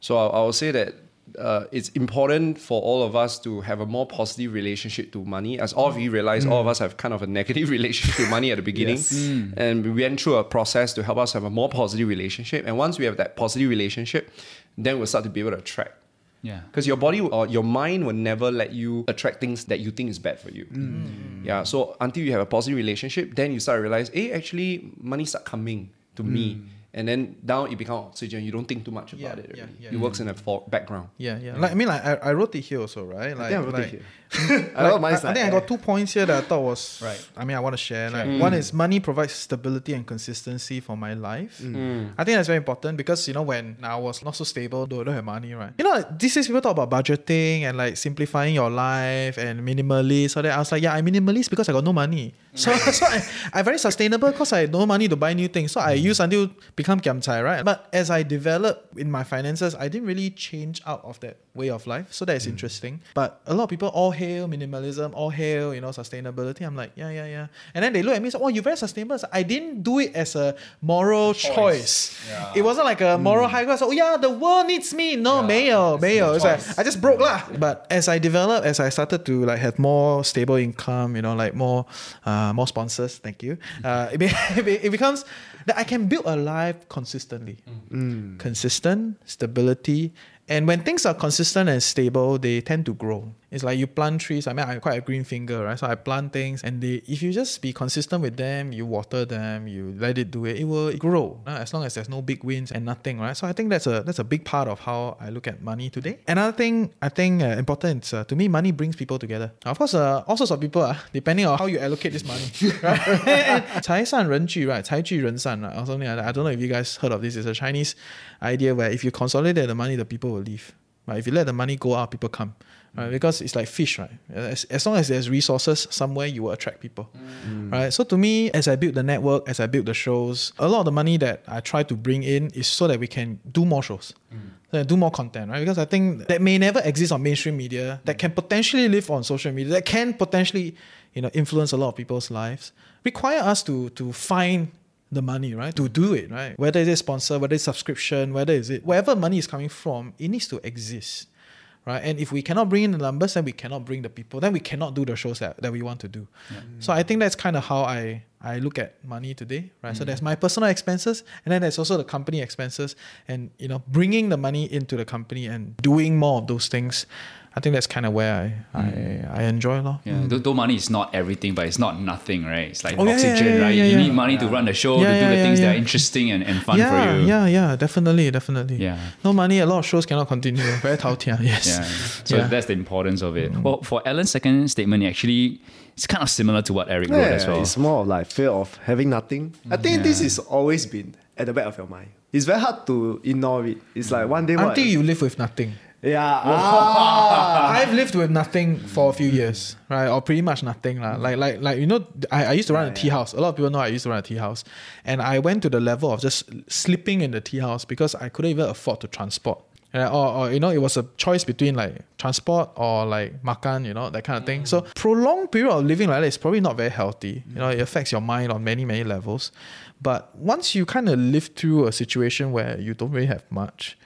So I, I will say that uh, it's important for all of us to have a more positive relationship to money. As all of you realize, all of hmm. us have kind of a negative relationship to money at the beginning. Hmm. And we went through a process to help us have a more positive relationship. And once we have that positive relationship, then we'll start to be able to attract. Yeah, Because your body or your mind will never let you attract things that you think is bad for you. Mm. Mm. Yeah. So until you have a positive relationship, then you start to realize, hey, actually, money start coming to me. Mm. And then now it becomes oxygen. You don't think too much about Yeah, it. yeah, already. yeah, it works mm. in the for- background. Yeah, yeah. Mm. Like I mean, like I, I wrote it here also, right? Like, I think I wrote like, it here. I, Like, know mine's I, I like, think I got two points here that I thought was Right. I mean, I want to share. Like mm. one is money provides stability and consistency for my life. Mm. I think that's very important because you know when I was not so stable, though I don't have money, right? You know, these days people talk about budgeting and like simplifying your life and minimalist. So that I was like, yeah, I'm minimalist because I got no money. So, so I, I'm very sustainable because I had no money to buy new things. So I use until become kiamchai, right? But as I developed in my finances, I didn't really change out of that way of life. So that is mm. interesting. But a lot of people all hail minimalism, all hail, you know, sustainability. I'm like, yeah, yeah, yeah. And then they look at me and say, oh, you're very sustainable. So I didn't do it as a moral choice. choice. Yeah. It wasn't like a moral mm. high ground. So, oh, yeah, the world needs me. No, yeah. mayo, mayo. It's like, I just broke lah. But as I developed, as I started to like have more stable income, you know, like more, uh, more sponsors, thank you. Uh, it, be- it becomes that I can build a life consistently mm. Mm. consistent, stability. And when things are consistent and stable, they tend to grow. It's like you plant trees. I mean, I'm quite a green finger, right? So I plant things, and they, if you just be consistent with them, you water them, you let it do it, it will grow. uh, As long as there's no big winds and nothing, right? So I think that's a that's a big part of how I look at money today. Another thing I think uh, important is, uh, to me, money brings people together. Of course, uh, all sorts of people, uh, depending on how you allocate this money, right? 财散人聚, right? 财聚人散, right? Or something like that. I don't know if you guys heard of this. It's a Chinese idea where if you consolidate the money, the people will leave. Right? If you let the money go out, people come. Right? Because it's like fish, right? As, as long as there's resources somewhere, you will attract people. Mm. Right? So to me, as I build the network, as I build the shows, a lot of the money that I try to bring in is so that we can do more shows. So do more content, right? Because I think that may never exist on mainstream media, that can potentially live on social media, that can potentially, you know, influence a lot of people's lives, require us to to find the money, right? To do it, right? Whether it is sponsor, whether it's subscription, whether is it wherever money is coming from, it needs to exist. Right. And if we cannot bring in the numbers, then we cannot bring the people. Then we cannot do the shows that, that we want to do. So I think that's kind of how I, I look at money today. Right. So mm. there's my personal expenses and then there's also the company expenses. And you know, bringing the money into the company and doing more of those things. I think that's kind of where I, I, mm. I enjoy lor. Yeah, though, though money is not everything, but it's not nothing, right? It's like Oh, yeah, yeah, oxygen, yeah, yeah, right? yeah, you need money to run the show, Yeah, to do yeah, the yeah, things that are interesting and, and fun yeah, for you. Yeah, yeah, definitely, definitely. Yeah. No money, a lot of shows cannot continue. Very 头甜, ah, yes. Yeah. So Yeah. that's the importance of it. Mm. Well, for Alan's second statement, actually, it's kind of similar to what Eric wrote as well. it's more of like fear of having nothing. I think mm. this has always been at the back of your mind. It's very hard to ignore it. It's like one day what- Until you live with nothing. Yeah. Ah. I've lived with nothing for a few years, right? Or pretty much nothing. lah. Like like like you know, I, I used to run a tea house. A lot of people know I used to run a tea house. And I went to the level of just sleeping in the tea house because I couldn't even afford to transport. Yeah, or, or you know, it was a choice between like transport or like makan, you know, that kind of thing. So prolonged period of living like that is probably not very healthy. You know, it affects your mind on many, many levels. But once you kind of live through a situation where you don't really have much,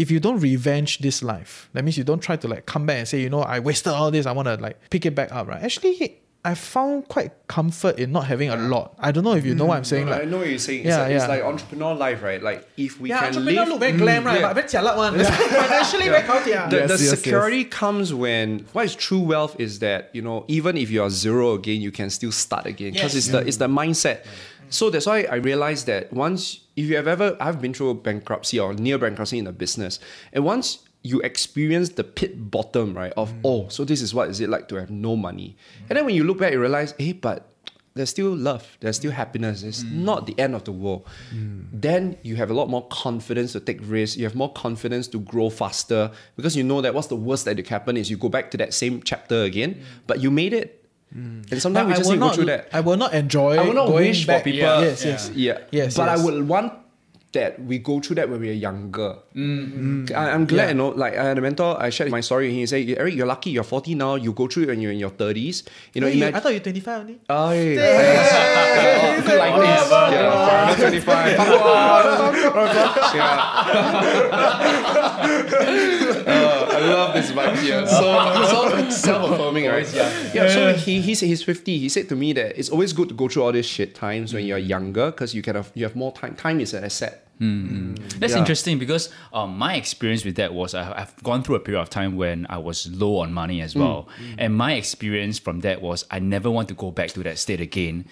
if you don't revenge this life, that means you don't try to like come back and say, you know, I wasted all this, I want to like pick it back up, right? Actually, I found quite comfort in not having a lot. I don't know if you know mm, what I'm mm. saying. No, like, I know what you're saying. Yeah, it's, yeah. it's like entrepreneur life, right? Like if we yeah, can entrepreneur look very mm, glam, mm, right? Yeah. But very jialat one. Financially, The, yes, security yes. comes when what is true wealth is that you know even if you are zero again, you can still start again because it's the mm. it's the mindset. So that's why I realized that once if you have ever I've been through bankruptcy or near bankruptcy in a business, and once you experience the pit bottom, right? Of mm. oh, so this is what is it like to have no money. And then when you look back, you realize, hey, but there's still love, there's still mm. happiness. It's mm. not the end of the world. Then you have a lot more confidence to take risks. You have more confidence to grow faster because you know that what's the worst that could happen is you go back to that same chapter again, but you made it. And sometimes we I just will need to go not, through that. I will not enjoy. I will not going wish back. for people. Yes, yes, Yeah. Yes, But yes. I would want that we go through that when we are younger. I, am glad, Yeah. you know, like I had a mentor, I shared my story. and He said, Eric, you're lucky, you're 40 now, you go through it when you're in your 30s. You know, Hey, imagine. I thought you 25 only. Oh, yeah. Yeah, I like this. Yeah, 25. Yeah. Uh, I love this vibe here. So, so self-affirming, right? Yeah. Yeah. So he, he said he's 50. He said to me that it's always good to go through all these shit times when you're younger because you can have you have more time. Time is an asset. Mm-hmm. Mm. That's Yeah. interesting because um, my experience with that was I, I've gone through a period of time when I was low on money as mm. well. Mm. And my experience from that was I never want to go back to that state again.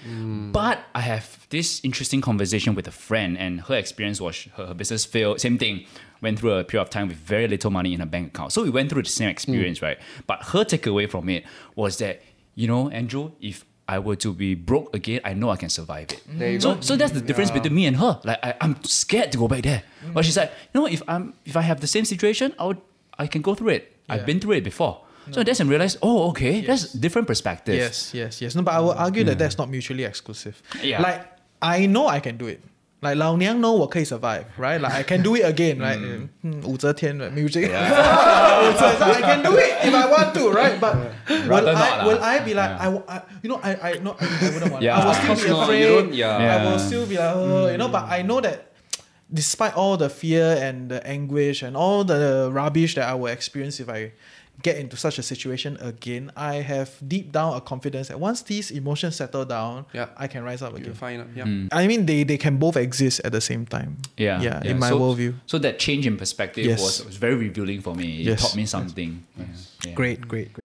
But I have this interesting conversation with a friend, and her experience was her, her business failed. Same thing. Went through a period of time with very little money in her bank account. So we went through the same experience, hmm. right? But her takeaway from it was that, you know, Andrew, if I were to be broke again, I know I can survive it. So, go. so that's the difference between me and her. Like I, I'm scared to go back there. Hmm. But she's like, you know, if I'm if I have the same situation, I would I can go through it. I've been through it before. So that's and realize, oh, okay, that's different perspective. Yes, yes, yes. No, but I will argue that hmm. that's not mutually exclusive. Yeah. Like I know I can do it. Like 老娘 know 我可以 survive, right? Like I can do it again, right? Mm, 武则天 right? music. 武则天 I can do it if I want to, right? But will Rather I not lah. will I be like I, wa- I you know I I no I, I wouldn't want. Yeah. I will Of still course be not. afraid. You don't- yeah. I will Yeah. still be like oh, you know. But I know that despite all the fear and the anguish and all the rubbish that I will experience if I get into such a situation again, I have deep down a confidence that once these emotions settle down, Yeah. I can rise up You again. find out. Yeah. Hmm. I mean, they, they can both exist at the same time. Yeah, Yeah, in my so, worldview. So that change in perspective Yes. was, was very revealing for me. It Yes. taught me something. Yeah. Yeah. Great, great, great.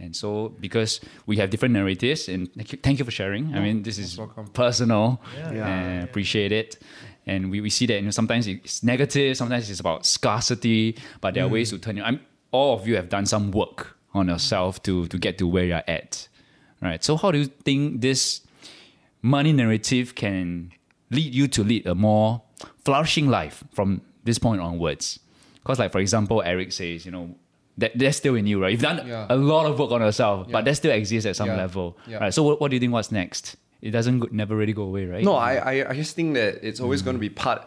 And so, because we have different narratives, and thank you, thank you for sharing. I oh, mean, this is personal. and appreciate it. And we, we see that you know, sometimes it's negative, sometimes it's about scarcity, but there are mm. ways to turn it. I'm, all of you have done some work on yourself to, to get to where you're at. Right. So, how do you think this money narrative can lead you to lead a more flourishing life from this point onwards? Because, like, for example, Eric says, you know, that that's still in you, right? You've done Yeah. a lot of work on yourself, Yeah. but that still exists at some Yeah. level. Yeah. Right. So, what, what do you think? What's next? It doesn't go, never really go away, right? No, I, I, I just think that it's always mm. going to be part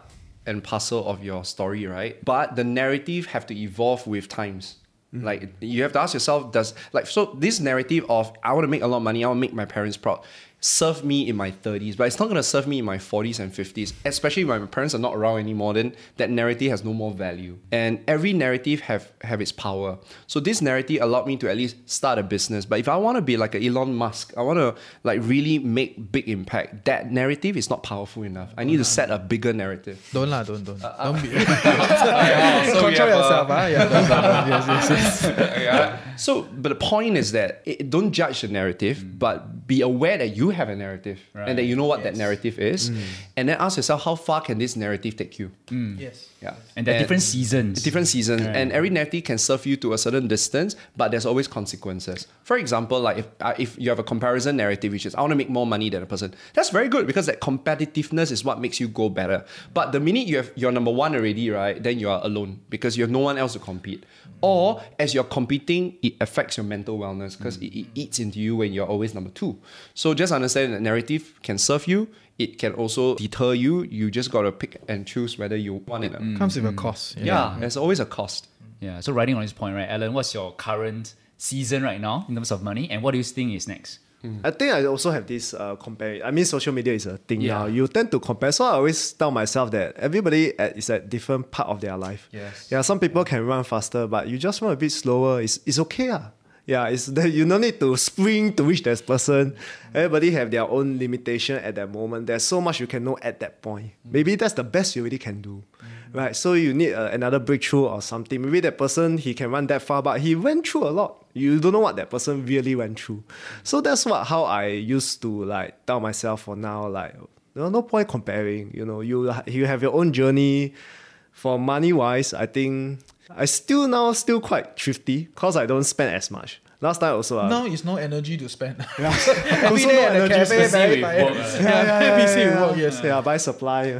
and parcel of your story, right? But the narrative have to evolve with times. Mm. Like you have to ask yourself, does like so this narrative of I want to make a lot of money, I want to make my parents proud, serve me in my 30s, but it's not gonna serve me in my 40s and 50s, especially when my parents are not around anymore, then that narrative has no more value. And every narrative have have its power. So this narrative allowed me to at least start a business. But if I want to be like a Elon Musk, I want to like really make big impact, that narrative is not powerful enough. I need to set a bigger narrative. Don't lah, don't, don't. Uh, don't be. so Control yourself, ah. Yeah, don't, don't, don't. Yes, yes, yes. yeah. So, but the point is that it, don't judge the narrative, but be aware that you have a narrative and that you know what that narrative is, and then ask yourself how far can this narrative take you? Yes. Yeah, And there are different seasons. Different seasons, and every narrative can serve you to a certain distance, but there's always consequences. For example, like if uh, if you have a comparison narrative, which is I want to make more money than a person, that's very good because that competitiveness is what makes you go better. But the minute you have you're number one already, right, then you are alone because you have no one else to compete. Or as you're competing, it affects your mental wellness because it, it eats into you when you're always number two. So just understand that narrative can serve you. It can also deter you. You just gotta pick and choose whether you want it. or not. Comes with a cost. Yeah, there's always a cost. Yeah. So riding on this point, right, Alan, what's your current season right now in terms of money, and what do you think is next? I think I also have this uh, compare. I mean, social media is a thing Yeah. now. You tend to compare. So I always tell myself that everybody at, is at a different part of their life. Yes. Yeah. Some people can run faster, but you just run a bit slower. It's it's okay. Ah. Yeah. It's that you no need to spring to reach that person. Everybody have their own limitation at that moment. There's so much you can know at that point. Maybe that's the best you really can do. Right, so you need uh, another breakthrough or something. Maybe that person he can run that far, but he went through a lot. You don't know what that person really went through. So that's what how I used to like tell myself for now. Like, no, no point comparing. You know, you you have your own journey. For money wise, I think I still now still quite thrifty because I don't spend as much. Last time also. Uh, Now is no energy to spend. Every Also day no at the energy, cafe, especially very tired. work, Yeah, yeah, yeah, busy with work, yes. yeah, buy supply.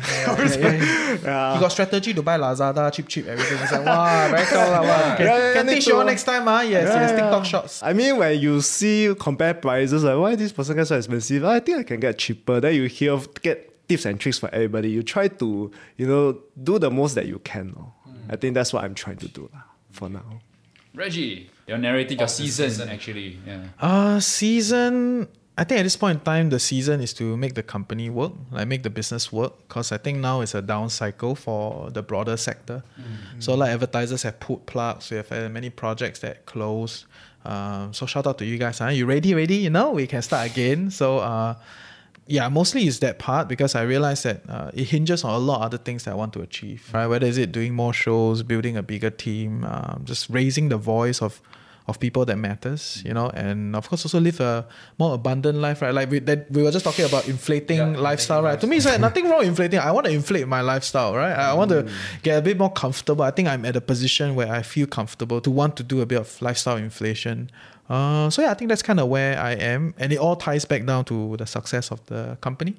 You got strategy to buy Lazada, cheap, cheap, everything. It's like, wow, very cool. lah, wow. Can, Yeah, yeah, can teach you all next time, ah? Yes, yes, Yeah. TikTok shots. I mean, when you see compare prices, like why this person gets so expensive? I think I can get cheaper. Then you hear get tips and tricks for everybody. You try to, you know, do the most that you can. lor. I think that's what I'm trying to do lah, for now. Reggie, your narrative, your season, actually. Yeah. Uh, season. I think at this point in time, the season is to make the company work, like make the business work. Because I think now it's a down cycle for the broader sector. So, like advertisers have put plugs, we have uh, many projects that close. Um, so shout out to you guys. Huh? You ready? Ready? You know, we can start again. So, uh, yeah, mostly is that part because I realize that uh, it hinges on a lot of other things that I want to achieve. Right? Whether is it doing more shows, building a bigger team, um, just raising the voice of of people that matters, you know, and of course also live a more abundant life, right? Like we that we were just talking about inflating lifestyle, right? To me, it's like nothing wrong with inflating. I want to inflate my lifestyle, right? I want to get a bit more comfortable. I think I'm at a position where I feel comfortable to want to do a bit of lifestyle inflation. Uh, so yeah, I think that's kind of where I am, and it all ties back down to the success of the company,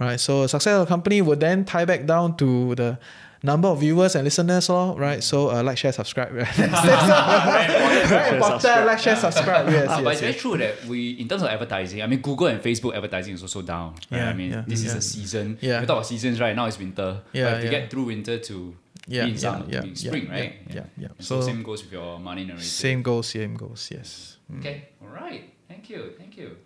right? So success of the company would then tie back down to the number of viewers and listeners, lor, right? So uh, like, share, subscribe. Right? Very important. Like, share, subscribe. Yes, Ah, yes, but it's very true that we, in terms of advertising, I mean, Google and Facebook advertising is also down. Right? Yeah, I mean, yeah, this is yeah. a season. Yeah. We talk about seasons, right? Now it's winter. Yeah, But to yeah. get through winter to Yeah, in yeah, yeah, yeah, spring, yeah, right? yeah, yeah. And so, So- same goes with your money narrative. Same goes, same goes. Yes. Okay. All right. Thank you. Thank you.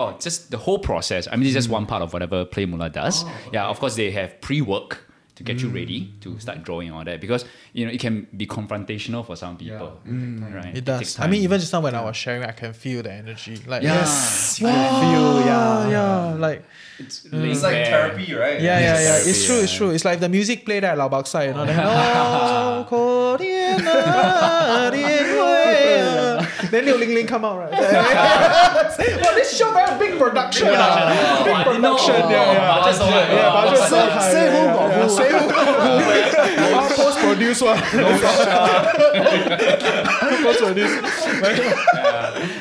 Oh, just the whole process. I mean, it's just Mm. one part of whatever PlayMoolah does. Oh, Yeah, of course, they have pre-work to get you Mm. ready to start drawing all that because you know it can be confrontational for some people. Right. Mm. It does. takes I mean, even just now when I was sharing, I can feel the energy. Like Yeah. yes, you can feel. Yeah, yeah. Like it's, It's like therapy, right? yeah, yeah, yeah. Therapy, It's true. It's true. It's like the music played at Lao baksai you know. Then, oh, Then Liu Ling Ling come out, right? well, this show very big production. ah. Big production. Yeah, yeah. Budget so high. Yeah, budget so high. say who got who. Say who. I'll post produce one. Post produce.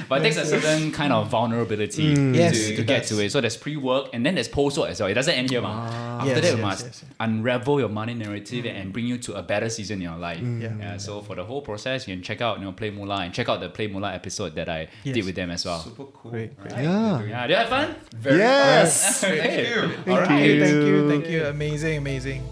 But it takes a certain kind of vulnerability Mm. Yes, to, to get to it. So there's pre-work and then there's post-work as well. It doesn't end here, ma. After Yes, that, yes, we must yes, yes. unravel your money narrative and bring you to a better season in your life. Mm. Yeah. So for the whole process, you can check out you know PlayMoolah and check out the PlayMoolah episode that I Yes. did with them as well. Super cool. Great, great. Yeah. Yeah, did you have fun? Very Yes. fun. Thank you. All Thank you, thank you, thank you. Amazing, amazing.